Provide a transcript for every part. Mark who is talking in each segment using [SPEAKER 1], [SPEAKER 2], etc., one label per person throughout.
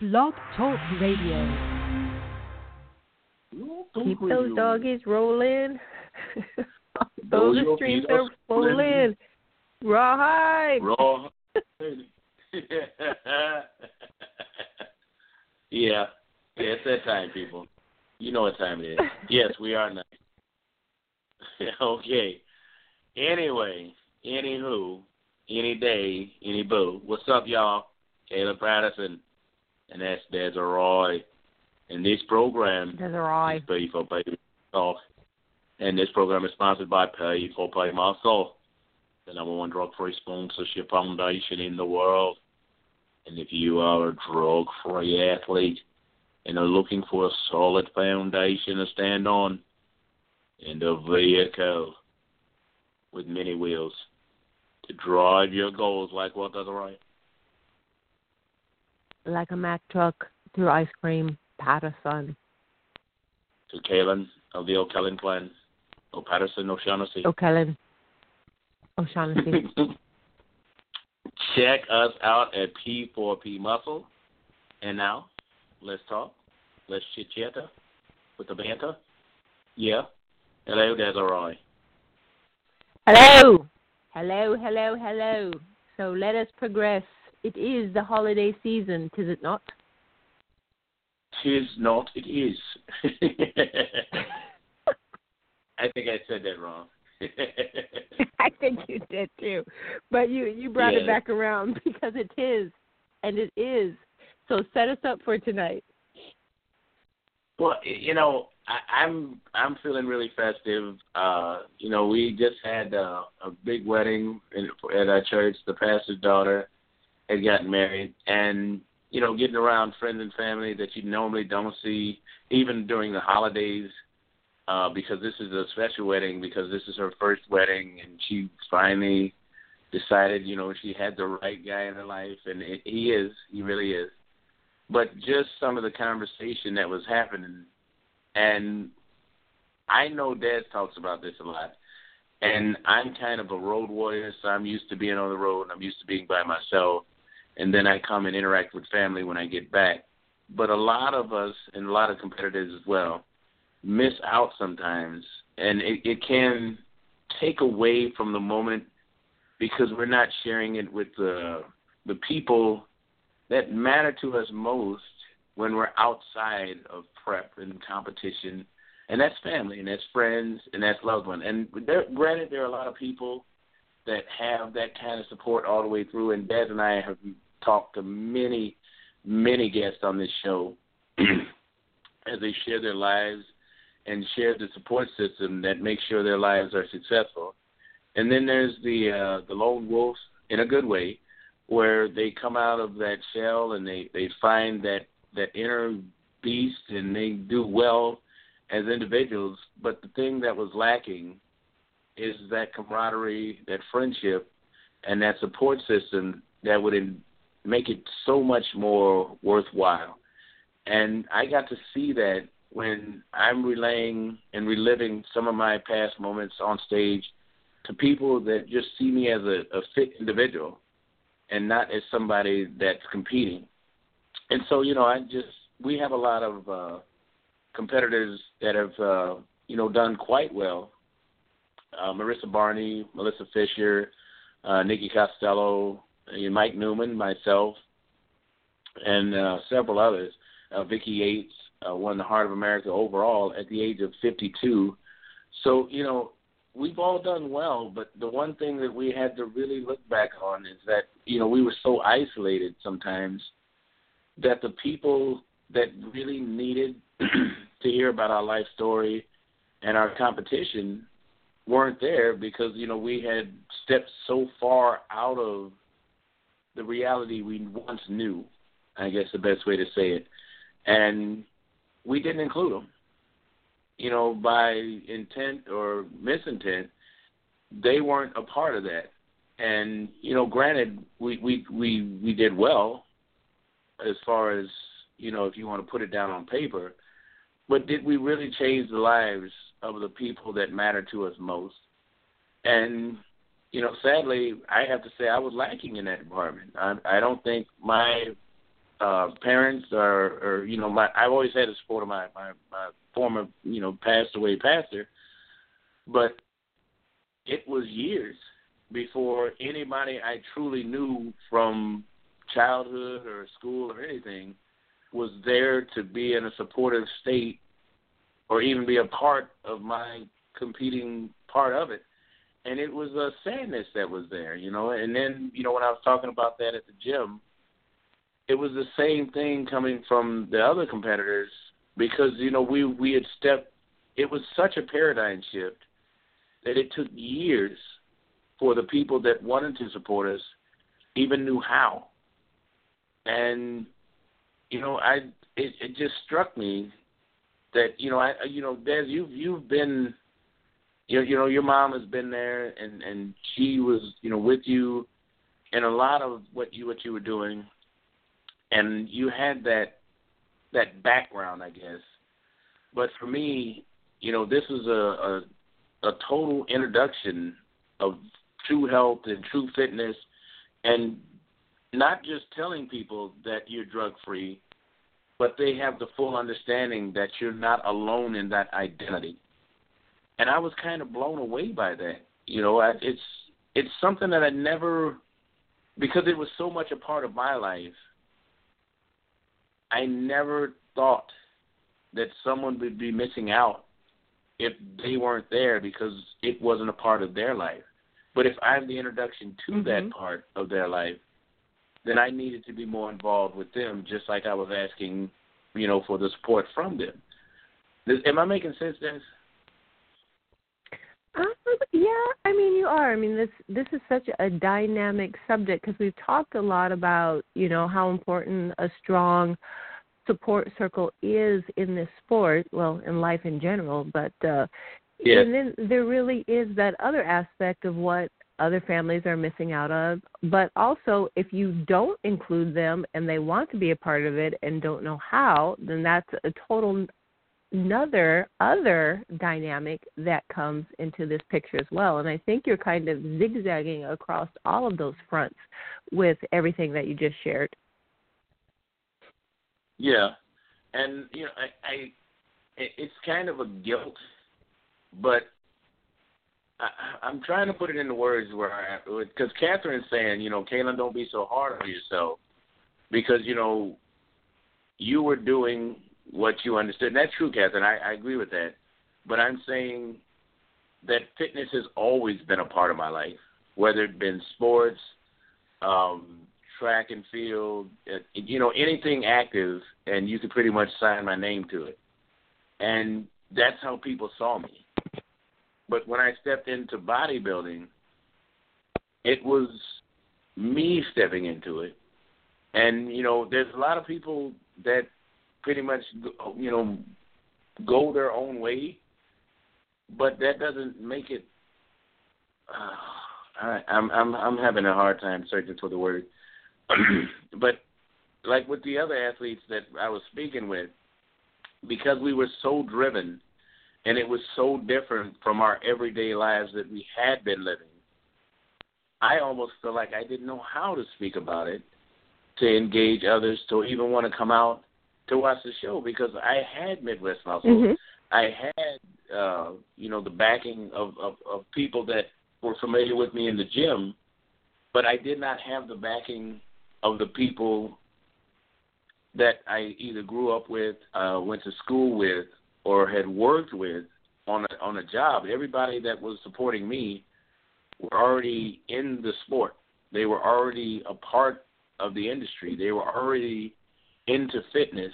[SPEAKER 1] Blog Talk Radio.
[SPEAKER 2] Keep those doggies rolling. those streams are rolling. Rawhide.
[SPEAKER 3] Raw. yeah. Yeah, it's that time, people. You know what time it is. Yes, we are nice. okay. Anyway, anywho, any day, any boo. What's up, y'all? Caleb Patterson, and that's Desiree. And this program
[SPEAKER 2] Desiree.
[SPEAKER 3] is Pay for Pay Talk. And this program is sponsored by Pay for Pay Muscle, the number one drug-free sponsorship foundation in the world. And if you are a drug-free athlete and are looking for a solid foundation to stand on, and a vehicle with many wheels to drive your goals like what does right?
[SPEAKER 2] Like a Mack truck through ice cream, Patterson.
[SPEAKER 3] To Kaelin of the O'Kellen clan. O'Patterson, O'Shaughnessy.
[SPEAKER 2] O'Kellen. O'Shaughnessy.
[SPEAKER 3] Check us out at P4P Muscle. And now, let's talk. Let's chit chat with the banter. Yeah. Hello, Desiree.
[SPEAKER 2] Hello. Hello, hello, hello. So let us progress. It is the holiday season, tis it not?
[SPEAKER 3] Tis not, it is. I think I said that wrong.
[SPEAKER 2] I think you did too. But you you brought
[SPEAKER 3] Yeah.
[SPEAKER 2] it back around because it is and it is. So set us up for tonight.
[SPEAKER 3] Well, you know, I, I'm I'm feeling really festive. Uh, you know, we just had uh, a big wedding in, at our church. The pastor's daughter had gotten married, and you know, getting around friends and family that you normally don't see, even during the holidays, uh, because this is a special wedding because this is her first wedding, and she finally decided, you know, she had the right guy in her life, and it, he is, he really is but just some of the conversation that was happening and I know Dad talks about this a lot. And I'm kind of a road warrior, so I'm used to being on the road and I'm used to being by myself. And then I come and interact with family when I get back. But a lot of us and a lot of competitors as well miss out sometimes and it, it can take away from the moment because we're not sharing it with the the people that matter to us most when we're outside of prep and competition, and that's family, and that's friends, and that's loved one. And there, granted, there are a lot of people that have that kind of support all the way through. And Dad and I have talked to many, many guests on this show as they share their lives and share the support system that makes sure their lives are successful. And then there's the uh, the lone wolves in a good way where they come out of that shell and they they find that that inner beast and they do well as individuals but the thing that was lacking is that camaraderie that friendship and that support system that would in, make it so much more worthwhile and i got to see that when i'm relaying and reliving some of my past moments on stage to people that just see me as a, a fit individual and not as somebody that's competing. And so, you know, I just we have a lot of uh, competitors that have uh, you know done quite well. Uh, Marissa Barney, Melissa Fisher, uh, Nikki Costello, Mike Newman, myself, and uh, several others. Uh, Vicky Yates uh, won the Heart of America overall at the age of 52. So, you know, we've all done well, but the one thing that we had to really look back on is that you know we were so isolated sometimes that the people that really needed to hear about our life story and our competition weren't there because you know we had stepped so far out of the reality we once knew. I guess the best way to say it, and we didn't include them you know, by intent or misintent, they weren't a part of that. And you know, granted, we we we we did well as far as you know, if you want to put it down on paper. But did we really change the lives of the people that matter to us most? And you know, sadly, I have to say I was lacking in that department. I, I don't think my uh parents or or you know my I've always had the support of my my my former you know passed away pastor, but it was years before anybody I truly knew from childhood or school or anything was there to be in a supportive state or even be a part of my competing part of it. And it was a sadness that was there, you know. And then, you know, when I was talking about that at the gym, it was the same thing coming from the other competitors because, you know, we we had stepped it was such a paradigm shift that it took years for the people that wanted to support us even knew how. And you know, I it, it just struck me that you know I you know Des you've you've been you you know your mom has been there and and she was you know with you in a lot of what you what you were doing and you had that that background I guess but for me you know this is a a, a total introduction of true health and true fitness and not just telling people that you're drug free but they have the full understanding that you're not alone in that identity. And I was kind of blown away by that. You know, I, it's it's something that I never because it was so much a part of my life. I never thought that someone would be missing out if they weren't there because it wasn't a part of their life. But if I'm the introduction to mm-hmm. that part of their life, then I needed to be more involved with them, just like I was asking, you know, for the support from them. Am I making sense, Dennis?
[SPEAKER 2] Uh, yeah, I mean you are. I mean this this is such a dynamic subject because we've talked a lot about you know how important a strong support circle is in this sport, well, in life in general, but uh
[SPEAKER 3] yeah.
[SPEAKER 2] and then there really is that other aspect of what other families are missing out of. But also, if you don't include them and they want to be a part of it and don't know how, then that's a total another other dynamic that comes into this picture as well. And I think you're kind of zigzagging across all of those fronts with everything that you just shared.
[SPEAKER 3] Yeah, and you know, I, I it's kind of a guilt, but I, I'm trying to put it into words where because Catherine's saying, you know, Kaelin, don't be so hard on yourself because you know you were doing what you understood. And that's true, Catherine. I, I agree with that. But I'm saying that fitness has always been a part of my life, whether it been sports, um, track and field, uh, you know, anything active, and you could pretty much sign my name to it. And that's how people saw me. But when I stepped into bodybuilding, it was me stepping into it. And you know, there's a lot of people that pretty much you know go their own way, but that doesn't make it. Uh, I, I'm I'm I'm having a hard time searching for the word, but like with the other athletes that I was speaking with, because we were so driven and it was so different from our everyday lives that we had been living. I almost feel like I didn't know how to speak about it, to engage others, to even want to come out to watch the show because I had Midwest Muscle.
[SPEAKER 2] Mm-hmm.
[SPEAKER 3] I had, uh, you know, the backing of, of, of people that were familiar with me in the gym, but I did not have the backing of the people that I either grew up with, uh, went to school with, or had worked with on a, on a job, everybody that was supporting me were already in the sport. They were already a part of the industry. They were already into fitness,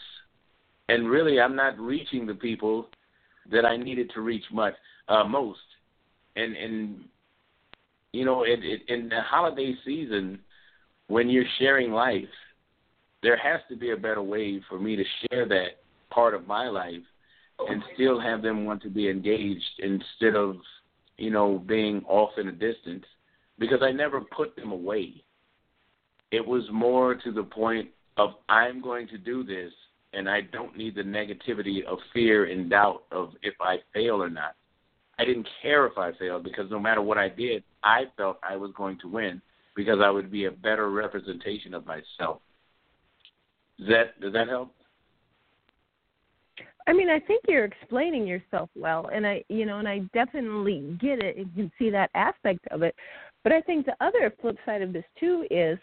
[SPEAKER 3] and really, I'm not reaching the people that I needed to reach much uh, most. And and you know, it, it, in the holiday season, when you're sharing life, there has to be a better way for me to share that part of my life and still have them want to be engaged instead of you know being off in a distance because I never put them away. It was more to the point of I'm going to do this and I don't need the negativity of fear and doubt of if I fail or not. I didn't care if I failed because no matter what I did, I felt I was going to win because I would be a better representation of myself. Does that does that help?
[SPEAKER 2] I mean, I think you're explaining yourself well, and I, you know, and I definitely get it and can see that aspect of it. But I think the other flip side of this too is,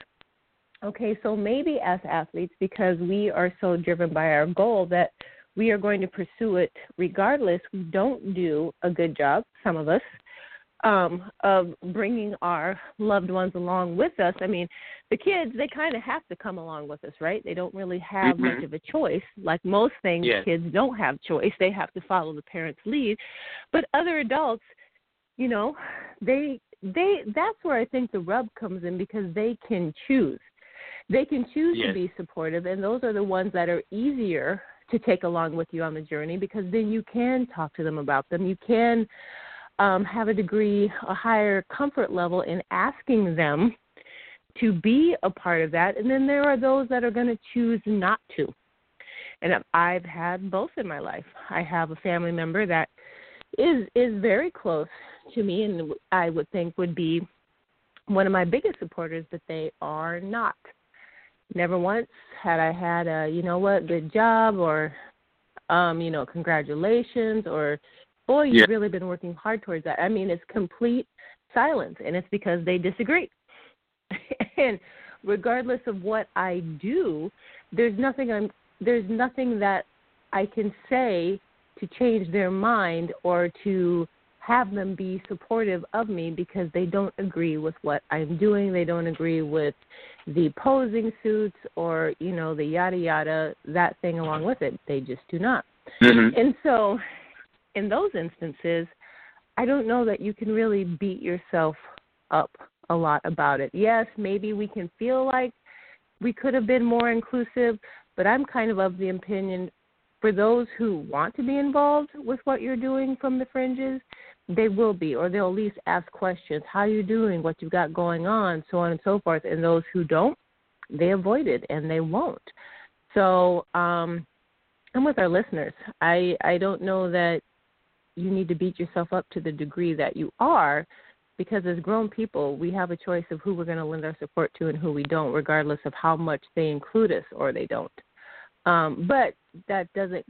[SPEAKER 2] okay, so maybe as athletes, because we are so driven by our goal that we are going to pursue it regardless. We don't do a good job, some of us, um, of bringing our loved ones along with us. I mean, the kids they kind of have to come along with us, right? They don't really have
[SPEAKER 3] mm-hmm.
[SPEAKER 2] much of a choice. Like most things,
[SPEAKER 3] yes.
[SPEAKER 2] kids don't have choice. They have to follow the parents' lead. But other adults, you know, they they that's where I think the rub comes in because they can choose. They can choose
[SPEAKER 3] yes.
[SPEAKER 2] to be supportive, and those are the ones that are easier to take along with you on the journey because then you can talk to them about them. You can um, have a degree, a higher comfort level in asking them to be a part of that. And then there are those that are going to choose not to. And I've had both in my life. I have a family member that is is very close to me, and I would think would be one of my biggest supporters, but they are not. Never once had I had a you know what good job or um you know congratulations or boy, you've
[SPEAKER 3] yeah.
[SPEAKER 2] really been working hard towards that. I mean, it's complete silence, and it's because they disagree. and regardless of what I do, there's nothing I'm there's nothing that I can say to change their mind or to have them be supportive of me because they don't agree with what I'm doing. They don't agree with the posing suits or, you know, the yada yada, that thing along with it. They just do not.
[SPEAKER 3] Mm-hmm.
[SPEAKER 2] And so in those instances, I don't know that you can really beat yourself up a lot about it. Yes, maybe we can feel like we could have been more inclusive, but I'm kind of of the opinion for those who want to be involved with what you're doing from the fringes, they will be, or they'll at least ask questions. How you doing? What you've got going on? So on and so forth. And those who don't, they avoid it and they won't. So, um, and with our listeners, I I don't know that you need to beat yourself up to the degree that you are because as grown people we have a choice of who we're going to lend our support to and who we don't regardless of how much they include us or they don't um, but that doesn't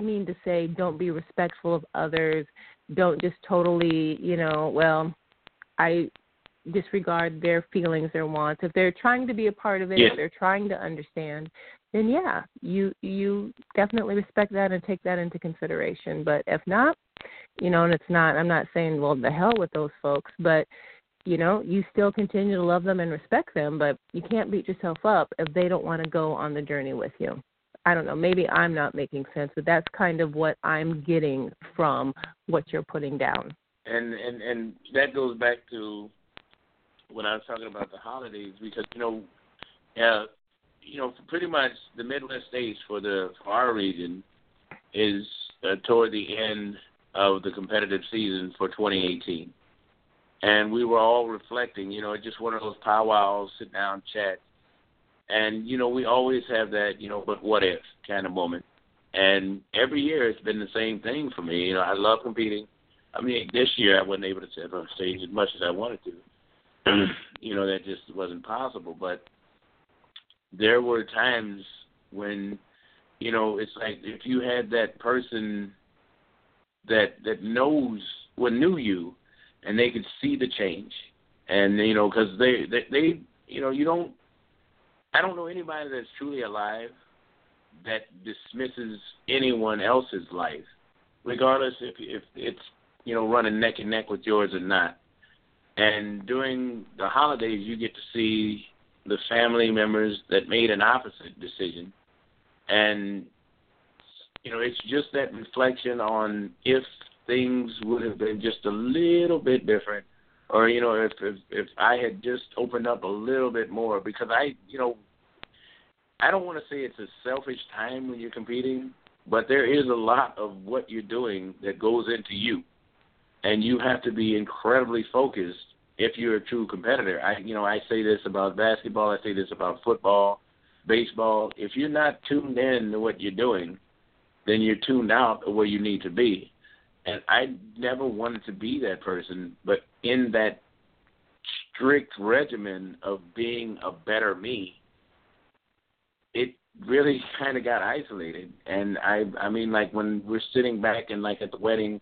[SPEAKER 2] mean to say don't be respectful of others don't just totally you know well i disregard their feelings their wants if they're trying to be a part of it
[SPEAKER 3] yes.
[SPEAKER 2] if they're trying to understand then yeah you you definitely respect that and take that into consideration but if not you know, and it's not, I'm not saying, well, the hell with those folks, but, you know, you still continue to love them and respect them, but you can't beat yourself up if they don't want to go on the journey with you. I don't know, maybe I'm not making sense, but that's kind of what I'm getting from what you're putting down.
[SPEAKER 3] And and and that goes back to when I was talking about the holidays because you know, uh, you know, pretty much the Midwest states for the for our region is uh, toward the end of the competitive season for 2018. And we were all reflecting, you know, just one of those powwows, sit down, chat. And, you know, we always have that, you know, but what if kind of moment. And every year it's been the same thing for me. You know, I love competing. I mean, this year I wasn't able to sit on stage as much as I wanted to. you know, that just wasn't possible. But there were times when, you know, it's like if you had that person that that knows what knew you, and they could see the change, and you know because they, they they you know you don't I don't know anybody that's truly alive that dismisses anyone else's life, regardless if if it's you know running neck and neck with yours or not. And during the holidays, you get to see the family members that made an opposite decision, and you know, it's just that reflection on if things would have been just a little bit different, or you know, if if, if I had just opened up a little bit more, because I, you know, I don't want to say it's a selfish time when you're competing, but there is a lot of what you're doing that goes into you, and you have to be incredibly focused if you're a true competitor. I, you know, I say this about basketball, I say this about football, baseball. If you're not tuned in to what you're doing then you're tuned out of where you need to be. And I never wanted to be that person, but in that strict regimen of being a better me, it really kind of got isolated. And I, I mean, like when we're sitting back and like at the wedding,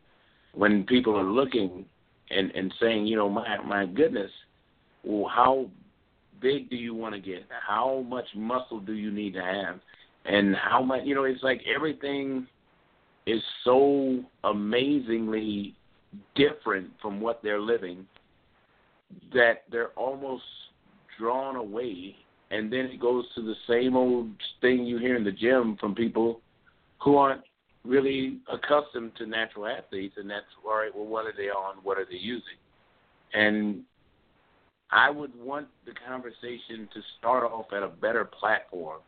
[SPEAKER 3] when people are looking and and saying, you know, my my goodness, well, how big do you want to get? How much muscle do you need to have? And how much, you know, it's like everything is so amazingly different from what they're living that they're almost drawn away. And then it goes to the same old thing you hear in the gym from people who aren't really accustomed to natural athletes and that's all right well what are they on? What are they using? And i would want the conversation to start off at a better platform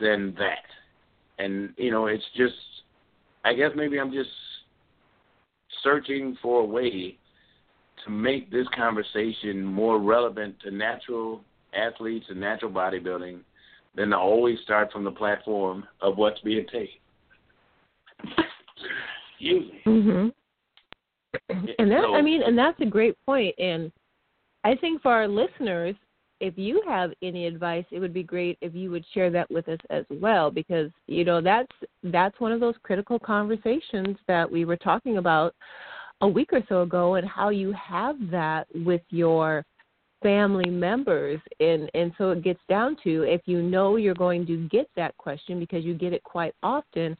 [SPEAKER 3] than that. And you know it's just i guess maybe i'm just searching for a way to make this conversation more relevant to natural athletes and natural bodybuilding than to always start from the platform of what's being taken. Usually.
[SPEAKER 2] Mhm. And that
[SPEAKER 3] So-
[SPEAKER 2] I mean, and that's a great point. And I think for our listeners, if you have any advice, it would be great if you would share that with us as well, because you know that's that's one of those critical conversations that we were talking about a week or so ago, and how you have that with your family members and and so it gets down to if you know you're going to get that question because you get it quite often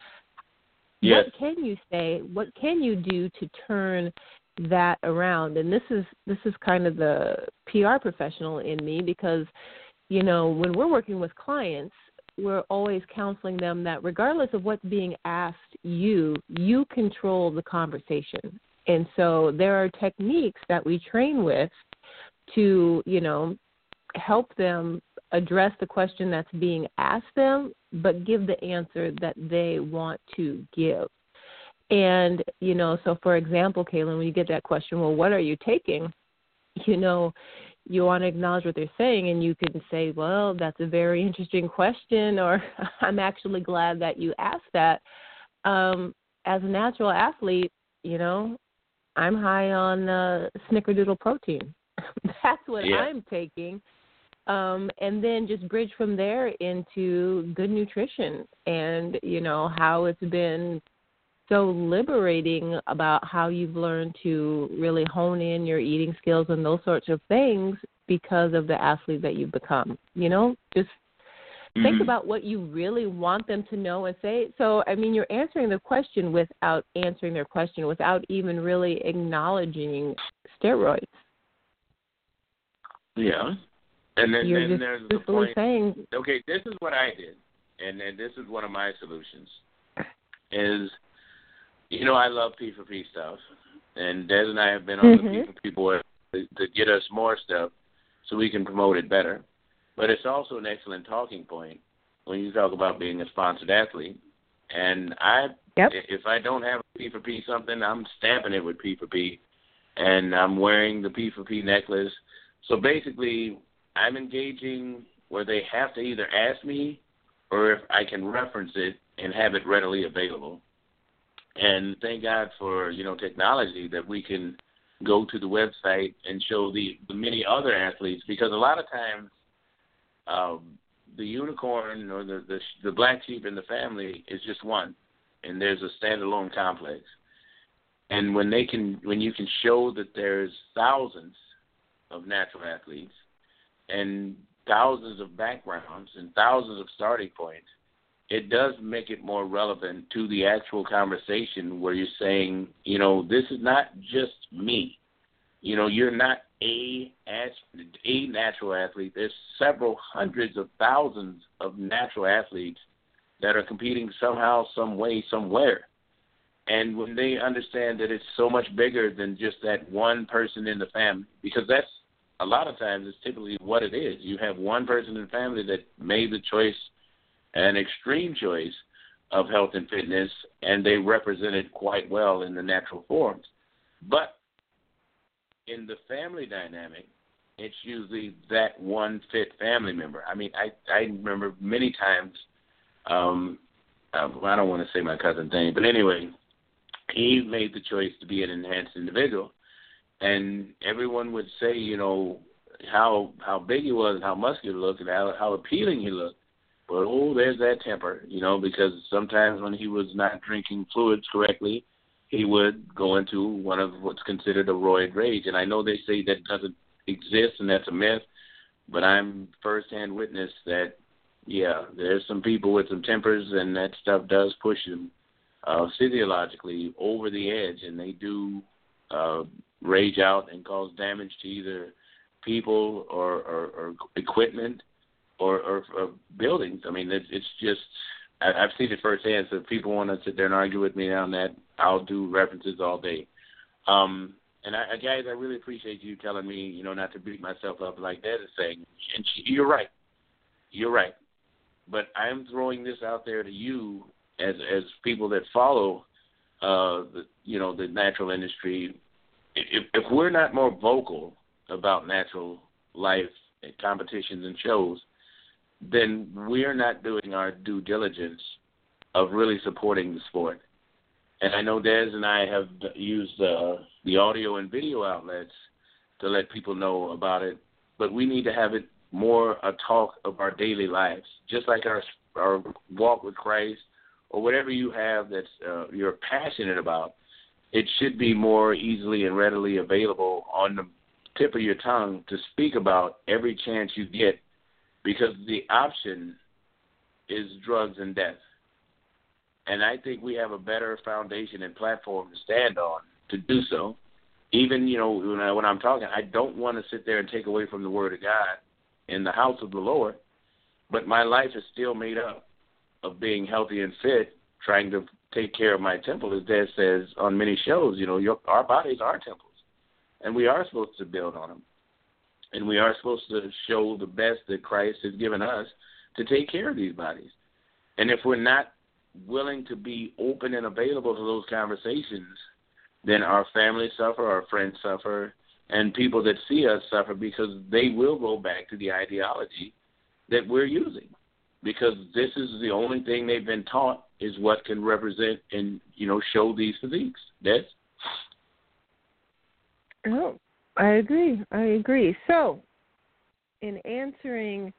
[SPEAKER 3] Yes.
[SPEAKER 2] what can you say what can you do to turn that around. And this is this is kind of the PR professional in me because you know when we're working with clients we're always counseling them that regardless of what's being asked you you control the conversation. And so there are techniques that we train with to you know help them address the question that's being asked them but give the answer that they want to give and you know so for example kaelin when you get that question well what are you taking you know you want to acknowledge what they're saying and you can say well that's a very interesting question or i'm actually glad that you asked that um as a natural athlete you know i'm high on uh snickerdoodle protein that's what
[SPEAKER 3] Yeah.
[SPEAKER 2] I'm taking. Um, and then just bridge from there into good nutrition and, you know, how it's been so liberating about how you've learned to really hone in your eating skills and those sorts of things because of the athlete that you've become. You know, just think
[SPEAKER 3] Mhm.
[SPEAKER 2] about what you really want them to know and say. So, I mean, you're answering the question without answering their question, without even really acknowledging steroids.
[SPEAKER 3] Yeah. And then,
[SPEAKER 2] You're
[SPEAKER 3] then
[SPEAKER 2] just
[SPEAKER 3] there's the point.
[SPEAKER 2] saying,
[SPEAKER 3] Okay, this is what I did, and and this is one of my solutions. Is you know I love P for P stuff, and Des and I have been on the mm-hmm.
[SPEAKER 2] P
[SPEAKER 3] for P board to, to get us more stuff so we can promote it better. But it's also an excellent talking point when you talk about being a sponsored athlete. And I,
[SPEAKER 2] Yep.
[SPEAKER 3] if I don't have a P for P something, I'm stamping it with P for P, and I'm wearing the P for P necklace. So basically, I'm engaging where they have to either ask me or if I can reference it and have it readily available. And thank God for you know technology that we can go to the website and show the, the many other athletes because a lot of times um, the unicorn or the, the the black sheep in the family is just one, and there's a standalone complex. And when they can, when you can show that there's thousands of natural athletes and thousands of backgrounds and thousands of starting points, it does make it more relevant to the actual conversation where you're saying, you know, this is not just me. You know, you're not a a natural athlete. There's several hundreds of thousands of natural athletes that are competing somehow, some way, somewhere. And when they understand that it's so much bigger than just that one person in the family, because that's a lot of times it's typically what it is. You have one person in the family that made the choice, an extreme choice of health and fitness, and they represent it quite well in the natural forms. But in the family dynamic, it's usually that one fit family member. I mean, I I remember many times. Um, uh, I don't want to say my cousin's name, but anyway, he made the choice to be an enhanced individual, and everyone would say, you know, how how big he was, and how muscular he looked, and how how appealing he looked. But oh, there's that temper, you know, because sometimes when he was not drinking fluids correctly, he would go into one of what's considered a roid rage. And I know they say that doesn't exist and that's a myth, but I'm firsthand witness that, yeah, there's some people with some tempers and that stuff does push them uh, physiologically over the edge, and they do uh, rage out and cause damage to either people or, or, or equipment or, or, or buildings. I mean, it's, it's just I've seen it firsthand. So if people want to sit there and argue with me on that, I'll do references all day. Um, and I, guys, I really appreciate you telling me, you know, not to beat myself up like that and saying, and she, you're right, you're right. But I'm throwing this out there to you as as people that follow, uh, the you know, the natural industry. If if we're not more vocal about natural life competitions and shows, then we're not doing our due diligence of really supporting the sport. And I know Des and I have used uh, the audio and video outlets to let people know about it, but we need to have it more a talk of our daily lives, just like our our walk with Christ or whatever you have that uh, you're passionate about. It should be more easily and readily available on the tip of your tongue to speak about every chance you get because the option is drugs and death. And I think we have a better foundation and platform to stand on to do so. Even, you know, when, I, when I'm talking, I don't want to sit there and take away from the Word of God in the house of the Lord, but my life is still made up of being healthy and fit, trying to take care of my temple, as Dad says on many shows. You know, your, our bodies are temples and we are supposed to build on them. And we are supposed to show the best that Christ has given us to take care of these bodies. And if we're not willing to be open and available to those conversations, then our families suffer, our friends suffer, and people that see us suffer because they will go back to the ideology that we're using. Because this is the only thing they've been taught is what can represent and, you know, show these physiques. That's
[SPEAKER 2] Oh, I agree. I agree. So, in answering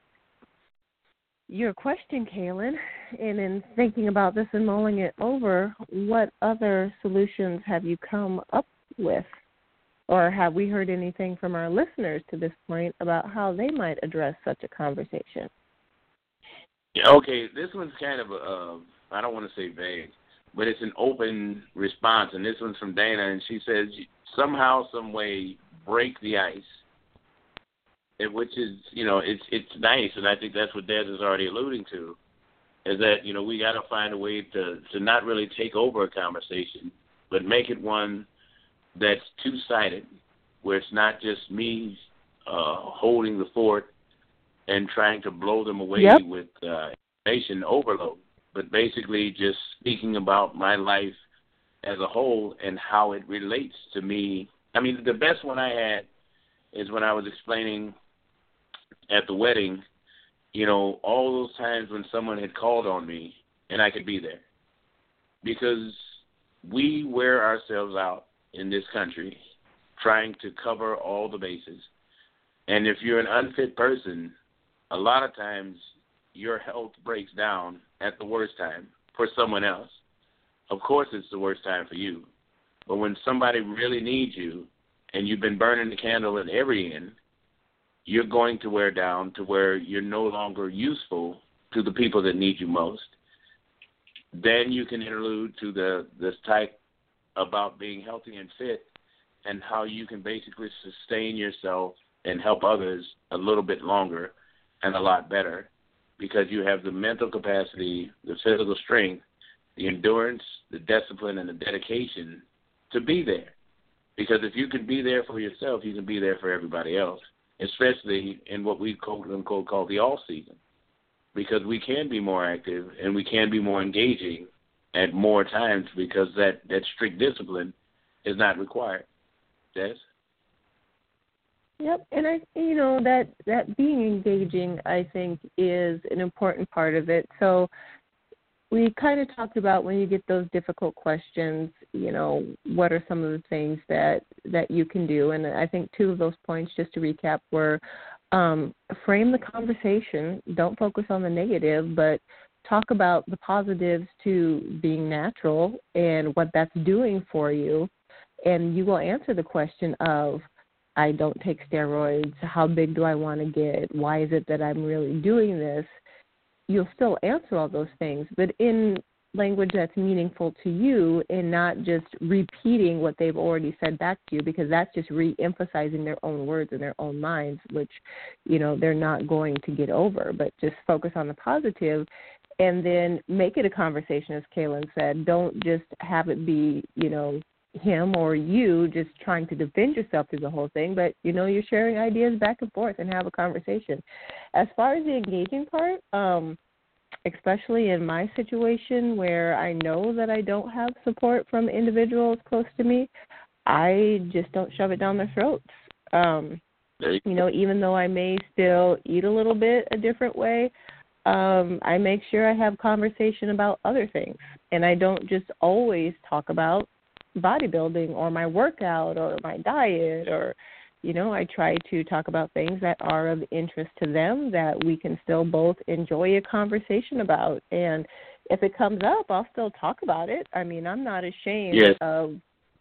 [SPEAKER 2] your question, Kaelin, and in thinking about this and mulling it over, what other solutions have you come up with? Or have we heard anything from our listeners to this point about how they might address such a conversation?
[SPEAKER 3] Yeah, okay, this one's kind of uh, I don't want to say vague, but it's an open response, and this one's from Dana, and she says somehow, some way, break the ice. It, which is, you know, it's it's nice, and I think that's what Des is already alluding to, is that you know we got to find a way to to not really take over a conversation, but make it one that's two sided, where it's not just me uh, holding the fort and trying to blow them away
[SPEAKER 2] yep.
[SPEAKER 3] with uh, information overload, but basically just speaking about my life as a whole and how it relates to me. I mean, the best one I had is when I was explaining at the wedding, you know, all those times when someone had called on me and I could be there. Because we wear ourselves out in this country trying to cover all the bases. And if you're an unfit person, a lot of times your health breaks down at the worst time for someone else of course it's the worst time for you. But when somebody really needs you and you've been burning the candle at every end, you're going to wear down to where you're no longer useful to the people that need you most. Then you can interlude to the this type about being healthy and fit and how you can basically sustain yourself and help others a little bit longer and a lot better because you have the mental capacity, the physical strength the endurance, the discipline, and the dedication to be there. Because if you can be there for yourself, you can be there for everybody else, especially in what we quote unquote call the all season. Because we can be more active and we can be more engaging at more times because that, that strict discipline is not required. Des?
[SPEAKER 2] Yep, and I you know that that being engaging I think is an important part of it. So we kind of talked about when you get those difficult questions, you know, what are some of the things that that you can do? And I think two of those points, just to recap, were um, frame the conversation. Don't focus on the negative, but talk about the positives to being natural and what that's doing for you. And you will answer the question of, I don't take steroids. How big do I want to get? Why is it that I'm really doing this? You'll still answer all those things, but in language that's meaningful to you and not just repeating what they've already said back to you because that's just re-emphasizing their own words in their own minds which you know they're not going to get over. But just focus on the positive and then make it a conversation as Kaelin said. Don't just have it be you know him or you just trying to defend yourself through the whole thing but you know you're sharing ideas back and forth and have a conversation. As far as the engaging part um especially in my situation where I know that I don't have support from individuals close to me, I just don't shove it down their throats. Um, you know, even though I may still eat a little bit a different way, um, I make sure I have conversation about other things, and I don't just always talk about bodybuilding or my workout or my diet or you know, I try to talk about things that are of interest to them that we can still both enjoy a conversation about. And if it comes up, I'll still talk about it. I mean, I'm not ashamed
[SPEAKER 3] yes.
[SPEAKER 2] of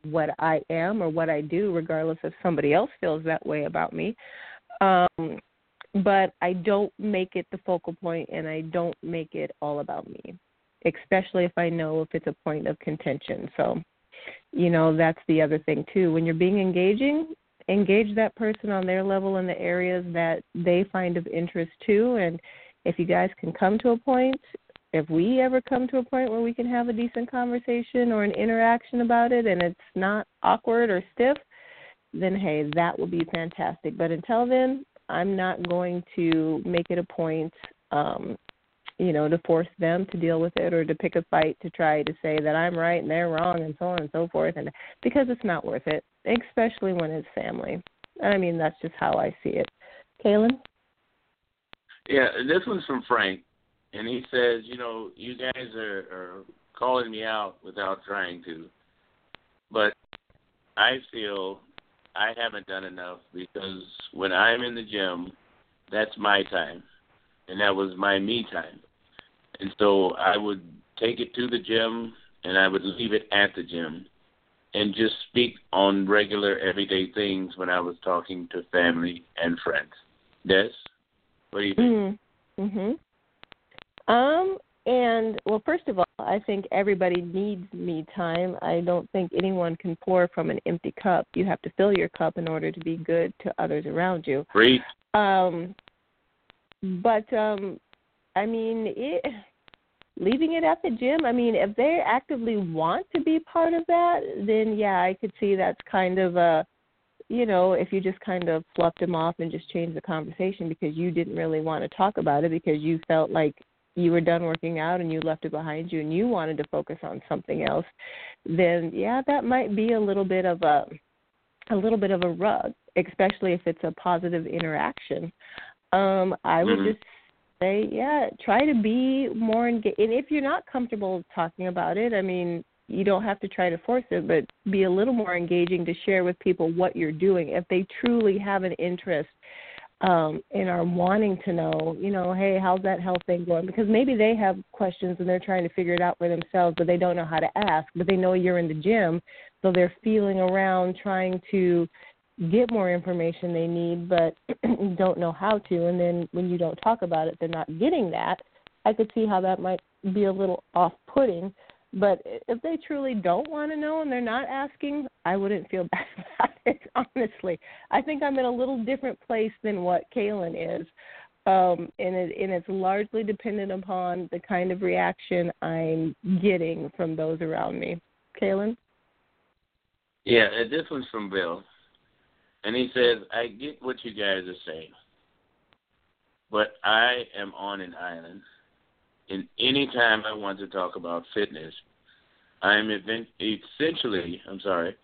[SPEAKER 2] what I am or what I do, regardless if somebody else feels that way about me. Um, but I don't make it the focal point and I don't make it all about me, especially if I know if it's a point of contention. So, you know, that's the other thing too. When you're being engaging, engage that person on their level in the areas that they find of interest too. And if you guys can come to a point, if we ever come to a point where we can have a decent conversation or an interaction about it and it's not awkward or stiff, then hey, that will be fantastic. But until then, I'm not going to make it a point um, you know, to force them to deal with it or to pick a fight to try to say that I'm right and they're wrong and so on and so forth and because it's not worth it, especially when it's family. I mean, that's just how I see it. Kaelin?
[SPEAKER 3] Yeah, this one's from Frank and he says, you know, you guys are, are calling me out without trying to. But I feel I haven't done enough because when I'm in the gym, that's my time. And that was my me time. And so I would take it to the gym and I would leave it at the gym and just speak on regular everyday things when I was talking to family and friends. Des, what do you think?
[SPEAKER 2] Mm-hmm. Um and well first of all, I think everybody needs me time. I don't think anyone can pour from an empty cup. You have to fill your cup in order to be good to others around you.
[SPEAKER 3] Great.
[SPEAKER 2] Um but um I mean, it, leaving it at the gym. I mean, if they actively want to be part of that, then yeah, I could see that's kind of a, you know, if you just kind of fluffed them off and just changed the conversation because you didn't really want to talk about it because you felt like you were done working out and you left it behind you and you wanted to focus on something else, then yeah, that might be a little bit of a a little bit of a rug, especially if it's a positive interaction. Um, I would
[SPEAKER 3] mm-hmm.
[SPEAKER 2] just say, yeah, try to be more engaged. And if you're not comfortable talking about it, I mean, you don't have to try to force it, but be a little more engaging to share with people what you're doing. If they truly have an interest um, and are wanting to know, you know, hey, how's that health thing going? Because maybe they have questions and they're trying to figure it out for themselves, but they don't know how to ask. But they know you're in the gym, so they're feeling around trying to get more information they need but don't know how to and then when you don't talk about it they're not getting that i could see how that might be a little off putting but if they truly don't want to know and they're not asking i wouldn't feel bad about it honestly. I think i'm in a little different place than what kaelin is um and it and it's largely dependent upon the kind of reaction i'm getting from those around me. Kaelin?
[SPEAKER 3] Yeah this one's from bill and he says, I get what you guys are saying, but I am on an island. And any time I want to talk about fitness, I'm event- essentially, I'm sorry,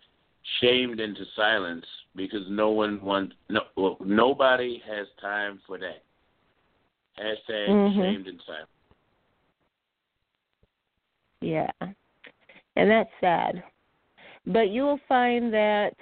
[SPEAKER 3] shamed into silence because no one wants, no, well, nobody has time for that. Hashtag
[SPEAKER 2] mm-hmm.
[SPEAKER 3] shamed in silence.
[SPEAKER 2] Yeah, and that's sad. But you will find that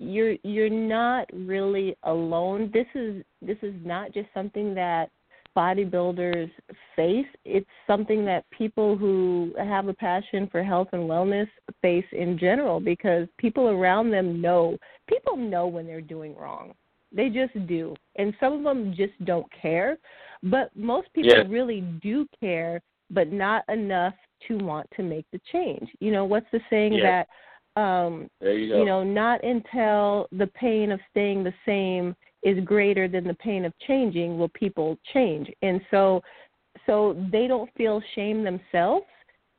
[SPEAKER 2] you're you're not really alone. This is this is not just something that bodybuilders face. It's something that people who have a passion for health and wellness face in general because people around them know. People know when they're doing wrong. They just do. And some of them just don't care. But most people
[SPEAKER 3] Yeah.
[SPEAKER 2] really do care, but not enough to want to make the change. You know, what's the saying
[SPEAKER 3] Yeah.
[SPEAKER 2] that um
[SPEAKER 3] There you go.
[SPEAKER 2] you know, not until the pain of staying the same is greater than the pain of changing will people change. And so so they don't feel shame themselves,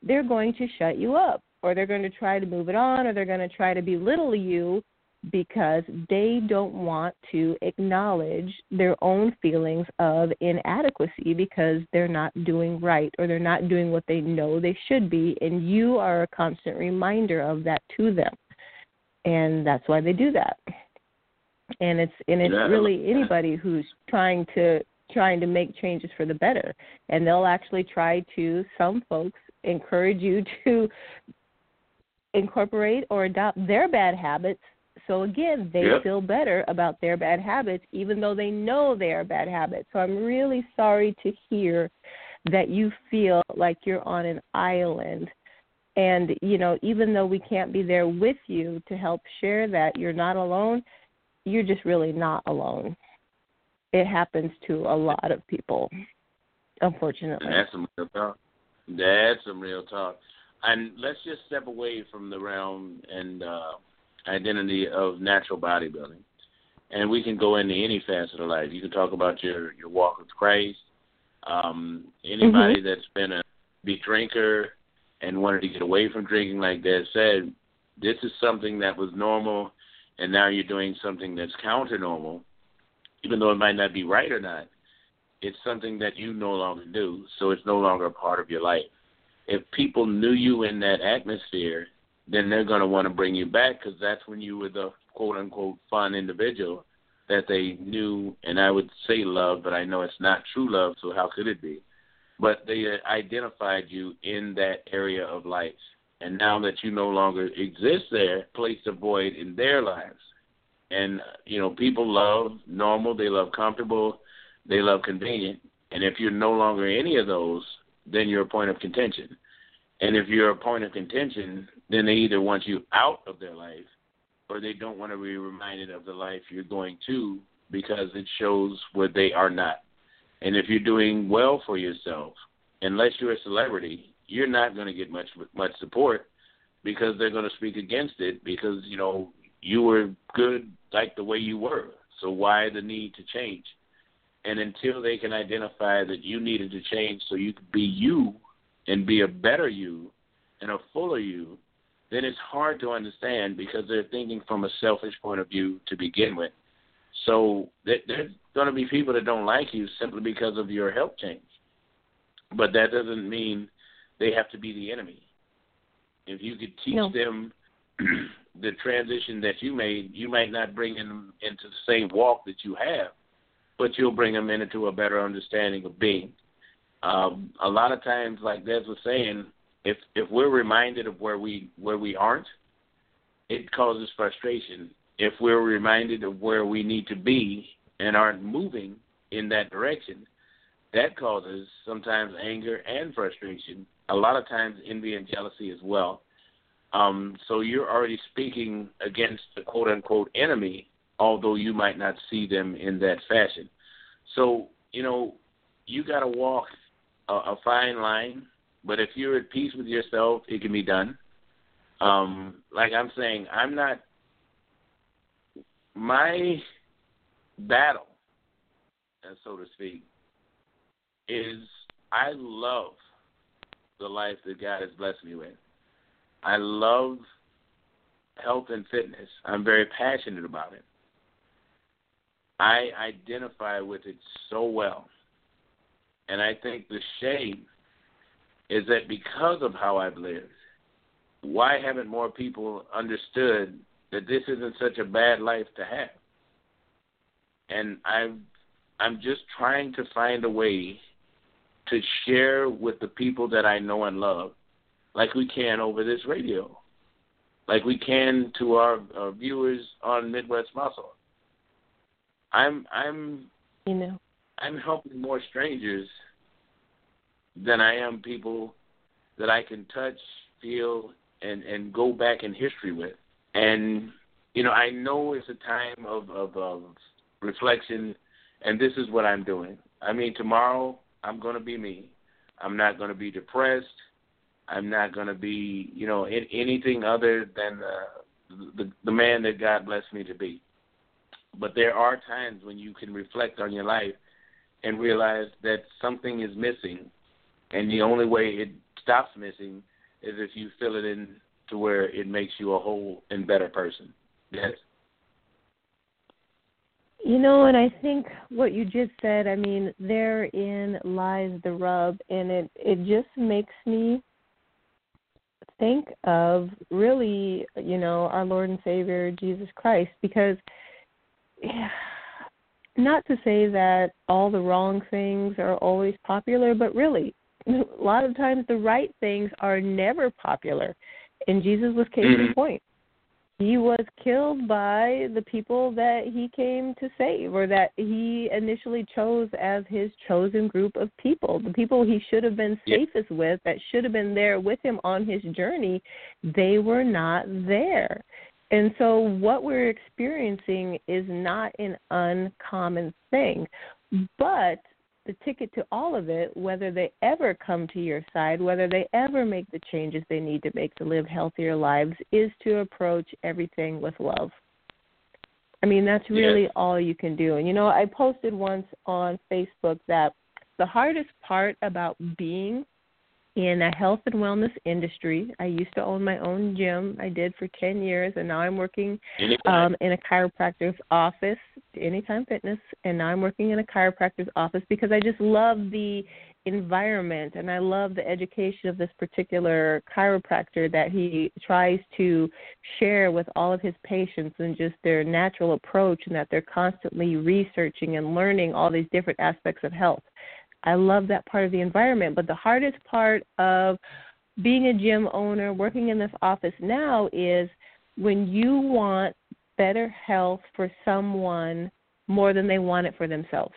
[SPEAKER 2] they're going to shut you up or they're going to try to move it on or they're going to try to belittle you because they don't want to acknowledge their own feelings of inadequacy because they're not doing right or they're not doing what they know they should be and you are a constant reminder of that to them. And that's why they do that. And it's and it's
[SPEAKER 3] Yeah.
[SPEAKER 2] really anybody who's trying to trying to make changes for the better. And they'll actually try to some folks encourage you to incorporate or adopt their bad habits so again they
[SPEAKER 3] Yep.
[SPEAKER 2] feel better about their bad habits even though they know they are bad habits so i'm really sorry to hear that you feel like you're on an island and you know even though we can't be there with you to help share that you're not alone you're just really not alone it happens to a lot of people unfortunately
[SPEAKER 3] That's some real talk. That's some real talk. And let's just step away from the realm and uh, identity of natural bodybuilding, and we can go into any facet of life. You can talk about your your walk with Christ. Um, anybody that's been a big drinker and wanted to get away from drinking, like Dad said, this is something that was normal, and now you're doing something that's counter normal, even though it might not be right or not it's something that you no longer do, so it's no longer a part of your life. If people knew you in that atmosphere, then they're going to want to bring you back because that's when you were the quote unquote fun individual that they knew, and I would say love, but I know it's not true love, so how could it be? But they uh, identified you in that area of life. And now that you no longer exist there, place a void in their lives. And, you know, people love normal, they love comfortable, they love convenient. And if you're no longer any of those, then you're a point of contention. And if you're a point of contention, then they either want you out of their life or they don't want to be reminded of the life you're going to because it shows what they are not. And if you're doing well for yourself, unless you're a celebrity, you're not going to get much much support because they're going to speak against it because you know you were good like the way you were. So why the need to change? And until they can identify that you needed to change so you could be you and be a better you and a fuller you, then it's hard to understand because they're thinking from a selfish point of view to begin with. So there- there's going to be people that don't like you simply because of your health change. But that doesn't mean they have to be the enemy. If you could teach
[SPEAKER 2] No.
[SPEAKER 3] them the transition that you made, you might not bring them into the same walk that you have, but you'll bring them into a better understanding of being. Um, a lot of times, like Des was saying, if if we're reminded of where we where we aren't, it causes frustration. If we're reminded of where we need to be and aren't moving in that direction, that causes sometimes anger and frustration. A lot of times envy and jealousy as well. Um, so you're already speaking against the quote unquote enemy, although you might not see them in that fashion. So, you know, you got to walk a, a fine line, but if you're at peace with yourself, it can be done. Um, like I'm saying, I'm not my battle, so to speak, is I love the life that God has blessed me with. I love health and fitness. I'm very passionate about it. I identify with it so well. And I think the shame is that because of how I've lived, why haven't more people understood that this isn't such a bad life to have? And I'm I'm just trying to find a way to share with the people that I know and love, like we can over this radio. like we can to our, our viewers on Midwest Muscle. I'm I'm
[SPEAKER 2] you know
[SPEAKER 3] I'm helping more strangers than I am people that I can touch, feel, and and go back in history with. And you know, I know it's a time of of, of reflection, and this is what I'm doing. I mean, tomorrow I'm going to be me. I'm not going to be depressed. I'm not going to be, you know, in, anything other than the the man that God blessed me to be. But there are times when you can reflect on your life and realize that something is missing, and the only way it stops missing is if you fill it in to where it makes you a whole and better person. Yes.
[SPEAKER 2] You know, and I think what you just said, I mean, therein lies the rub and it it just makes me think of really, you know, our Lord and Savior Jesus Christ because not to say that all the wrong things are always popular, but really a lot of times the right things are never popular. And Jesus was case
[SPEAKER 3] mm-hmm.
[SPEAKER 2] in point he was killed by the people that he came to save or that he initially chose as his chosen group of people the people he should have been safest with that should have been there with him on his journey they were not there and so what we're experiencing is not an uncommon thing but the ticket to all of it, whether they ever come to your side, whether they ever make the changes they need to make to live healthier lives, is to approach everything with love. I mean, that's really
[SPEAKER 3] yes.
[SPEAKER 2] all you can do. And you know, I posted once on Facebook that the hardest part about being in a health and wellness industry. I used to own my own gym. I did for 10 years, and now I'm working um, in a chiropractor's office, Anytime Fitness, and now I'm working in a chiropractor's office because I just love the environment and I love the education of this particular chiropractor that he tries to share with all of his patients and just their natural approach and that they're constantly researching and learning all these different aspects of health. I love that part of the environment. But the hardest part of being a gym owner, working in this office now, is when you want better health for someone more than they want it for themselves.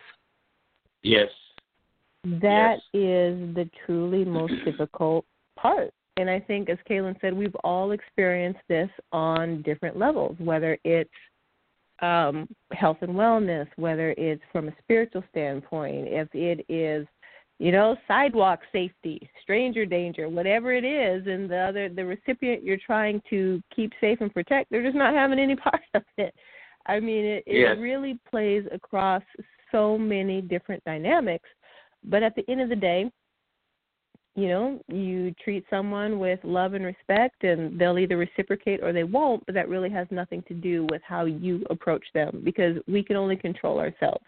[SPEAKER 3] Yes.
[SPEAKER 2] That
[SPEAKER 3] yes.
[SPEAKER 2] is the truly most difficult part. And I think, as Kaelin said, we've all experienced this on different levels, whether it's um, health and wellness, whether it's from a spiritual standpoint, if it is, you know, sidewalk safety, stranger danger, whatever it is, and the other the recipient you're trying to keep safe and protect, they're just not having any part of it. I mean, it, it
[SPEAKER 3] yes.
[SPEAKER 2] really plays across so many different dynamics. But at the end of the day, you know, you treat someone with love and respect, and they'll either reciprocate or they won't, but that really has nothing to do with how you approach them because we can only control ourselves.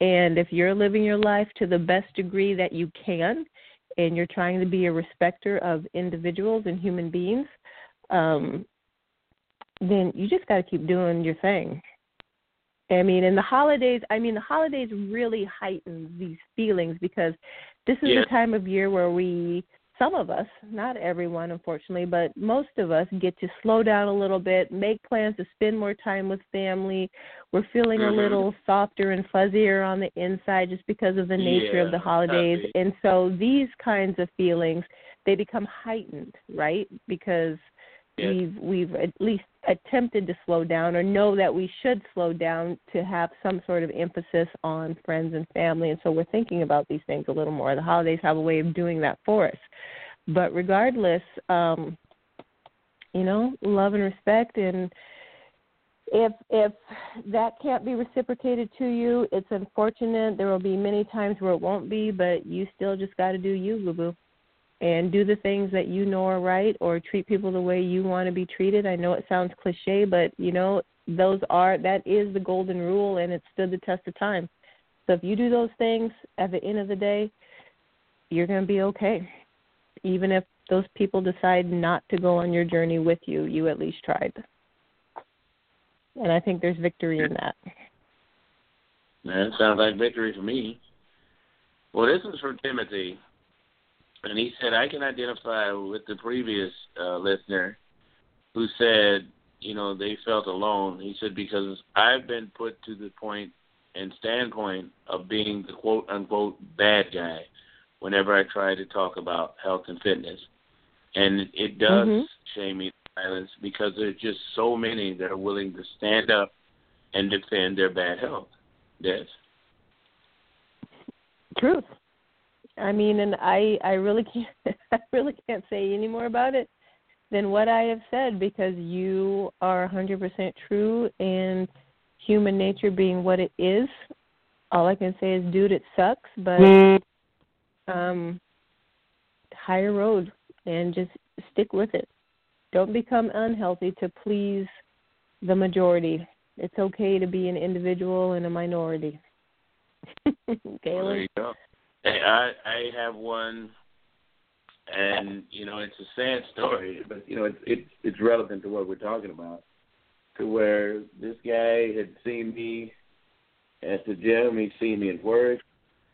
[SPEAKER 2] And if you're living your life to the best degree that you can, and you're trying to be a respecter of individuals and human beings, um, then you just got to keep doing your thing. I mean, in the holidays, I mean, the holidays really heighten these feelings because this is
[SPEAKER 3] yeah.
[SPEAKER 2] the time of year where we, some of us, not everyone, unfortunately, but most of us get to slow down a little bit, make plans to spend more time with family. We're feeling
[SPEAKER 3] mm-hmm.
[SPEAKER 2] a little softer and fuzzier on the inside just because of the nature
[SPEAKER 3] yeah,
[SPEAKER 2] of the holidays.
[SPEAKER 3] exactly.
[SPEAKER 2] And so these kinds of feelings, they become heightened, right? Because
[SPEAKER 3] yes.
[SPEAKER 2] we've we've at least attempted to slow down or know that we should slow down to have some sort of emphasis on friends and family. And so we're thinking about these things a little more. The holidays have a way of doing that for us. But regardless, um, you know, love and respect and if if that can't be reciprocated to you, it's unfortunate. There will be many times where it won't be, but you still just got to do you, boo boo and do the things that you know are right or treat people the way you want to be treated. I know it sounds cliche, but you know, those are that is the golden rule and it stood the test of time. So if you do those things at the end of the day, you're going to be okay. Even if those people decide not to go on your journey with you, you at least tried. And I think there's victory in that.
[SPEAKER 3] That sounds like victory for me. Well, this is from Timothy. And he said, I can identify with the previous uh, listener who said, you know, they felt alone. He said because I've been put to the point and standpoint of being the quote unquote bad guy whenever I try to talk about health and fitness. And it does
[SPEAKER 2] Mhm.
[SPEAKER 3] shame me silence because there's just so many that are willing to stand up and defend their bad health. Yes.
[SPEAKER 2] Truth. I mean, and I I really can't I really can't say any more about it than what I have said because you are 100% true and human nature being what it is. All I can say is, dude, it sucks, but um, higher road and just stick with it. Don't become unhealthy to please the majority. It's okay to be an individual and a minority.
[SPEAKER 3] Well, there
[SPEAKER 2] Galen?
[SPEAKER 3] you go. Hey, I I have one, and you know it's a sad story, but you know it's it's it's relevant to what we're talking about. To where this guy had seen me at the gym, he'd seen me at work,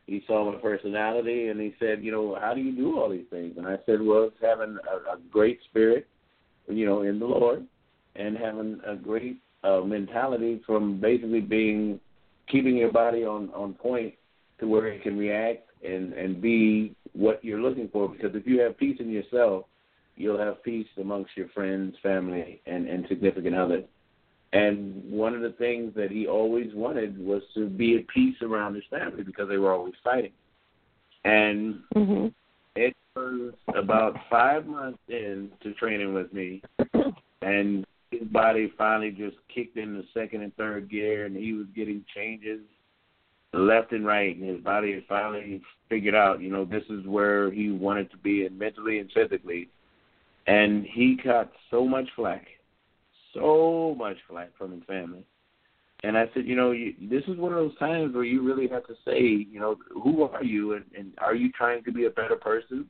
[SPEAKER 3] he saw my personality, and he said, you know, how do you do all these things? And I said, well, it's having a, a great spirit, you know, in the Lord, and having a great uh, mentality from basically being keeping your body on on point to where it can react and and be what you're looking for. Because if you have peace in yourself, you'll have peace amongst your friends, family, and and significant others. And one of the things that he always wanted was to be at peace around his family because they were always fighting. And
[SPEAKER 2] Mhm.
[SPEAKER 3] it was about five months into training with me, and his body finally just kicked in the second and third gear, and he was getting changes left and right, and his body had finally figured out, you know, this is where he wanted to be, and mentally and physically. And he got so much flack, so much flack from his family. And I said, you know, you, this is one of those times where you really have to say, you know, who are you, and, and are you trying to be a better person,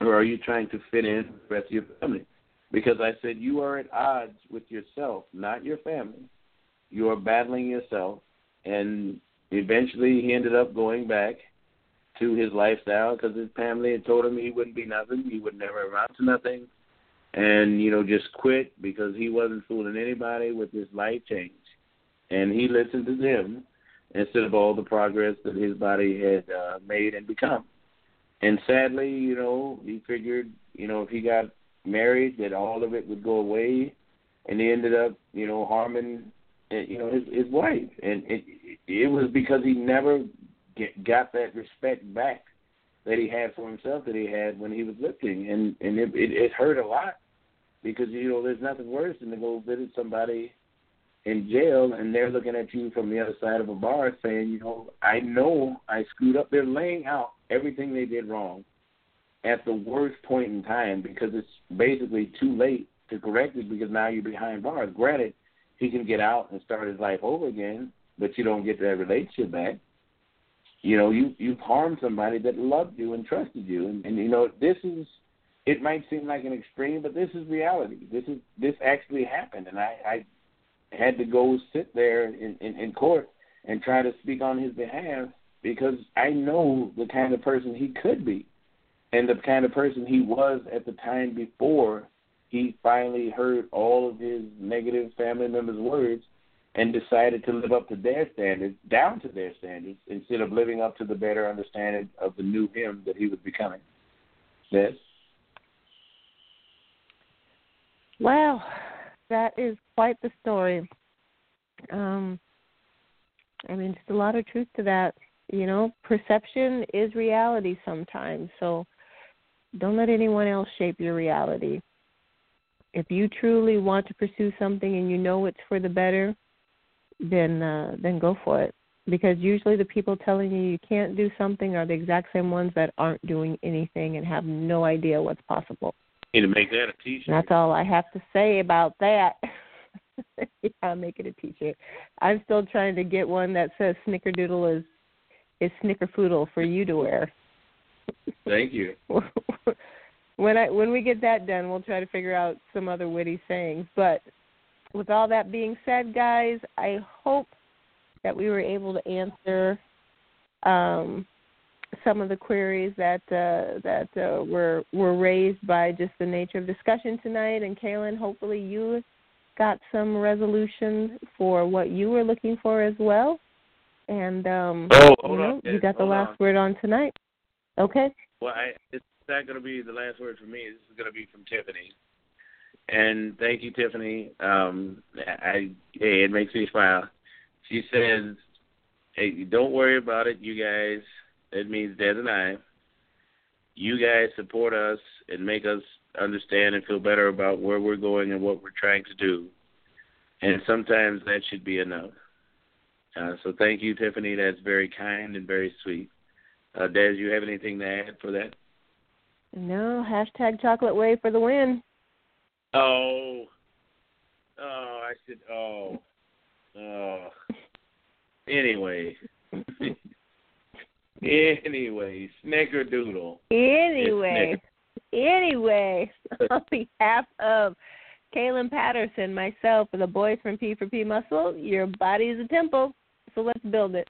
[SPEAKER 3] or are you trying to fit in with the rest of your family? Because I said you are at odds with yourself, not your family. You are battling yourself, and eventually he ended up going back to his lifestyle because his family had told him he wouldn't be nothing, he would never amount to nothing, and you know just quit because he wasn't fooling anybody with his life change, and he listened to them instead of all the progress that his body had uh, made and become. And sadly, you know, he figured, you know, if he got married, that all of it would go away, and he ended up, you know, harming, uh, you know, his his wife, and it it was because he never get, got that respect back that he had for himself that he had when he was lifting, and and it, it it hurt a lot because you know there's nothing worse than to go visit somebody in jail and they're looking at you from the other side of a bar saying, you know, I know I screwed up. They're laying out everything they did wrong at the worst point in time because it's basically too late to correct it because now you're behind bars. Granted, he can get out and start his life over again, but you don't get that relationship back. You know, you you've harmed somebody that loved you and trusted you, and, and you know this is. It might seem like an extreme, but this is reality. This is this actually happened, and I, I had to go sit there in, in, in court and try to speak on his behalf because I know the kind of person he could be and the kind of person he was at the time before he finally heard all of his negative family members' words and decided to live up to their standards, down to their standards, instead of living up to the better understanding of the new him that he was becoming. Yes?
[SPEAKER 2] Wow, that is quite the story. Um, I mean, just a lot of truth to that. You know, perception is reality sometimes. So don't let anyone else shape your reality. If you truly want to pursue something and you know it's for the better, then uh, then go for it. Because usually the people telling you you can't do something are the exact same ones that aren't doing anything and have no idea what's possible.
[SPEAKER 3] Need to make that a T-shirt.
[SPEAKER 2] That's all I have to say about that. yeah, I'll make it a t-shirt. I'm still trying to get one that says Snickerdoodle is is Snickerfoodle for you to wear.
[SPEAKER 3] Thank you.
[SPEAKER 2] when I when we get that done, we'll try to figure out some other witty sayings. But with all that being said, guys, I hope that we were able to answer um, some of the queries that uh, that uh, were were raised by just the nature of discussion tonight. And Kaelin, hopefully you got some resolution for what you were looking for as well. And um,
[SPEAKER 3] oh,
[SPEAKER 2] you know,
[SPEAKER 3] on,
[SPEAKER 2] you got the last
[SPEAKER 3] on.
[SPEAKER 2] word on tonight. Okay.
[SPEAKER 3] Well, I, it's not going to be the last word for me. This is going to be from Tiffany. And thank you, Tiffany. Um, I, hey, it makes me smile. She says, "Hey, don't worry about it, you guys. It means Des and I. You guys support us and make us understand and feel better about where we're going and what we're trying to do. And sometimes that should be enough. Uh, so thank you, Tiffany. That's very kind and very sweet. Uh, Des, you have anything to add for that?
[SPEAKER 2] No, hashtag chocolate wave for the win.
[SPEAKER 3] Oh, oh, I should. Oh, oh. Anyway, anyway, snickerdoodle.
[SPEAKER 2] Anyway, anyway, on behalf of Kaelin Patterson, myself, and the boys from P for P Muscle, your body is a temple, so let's build it.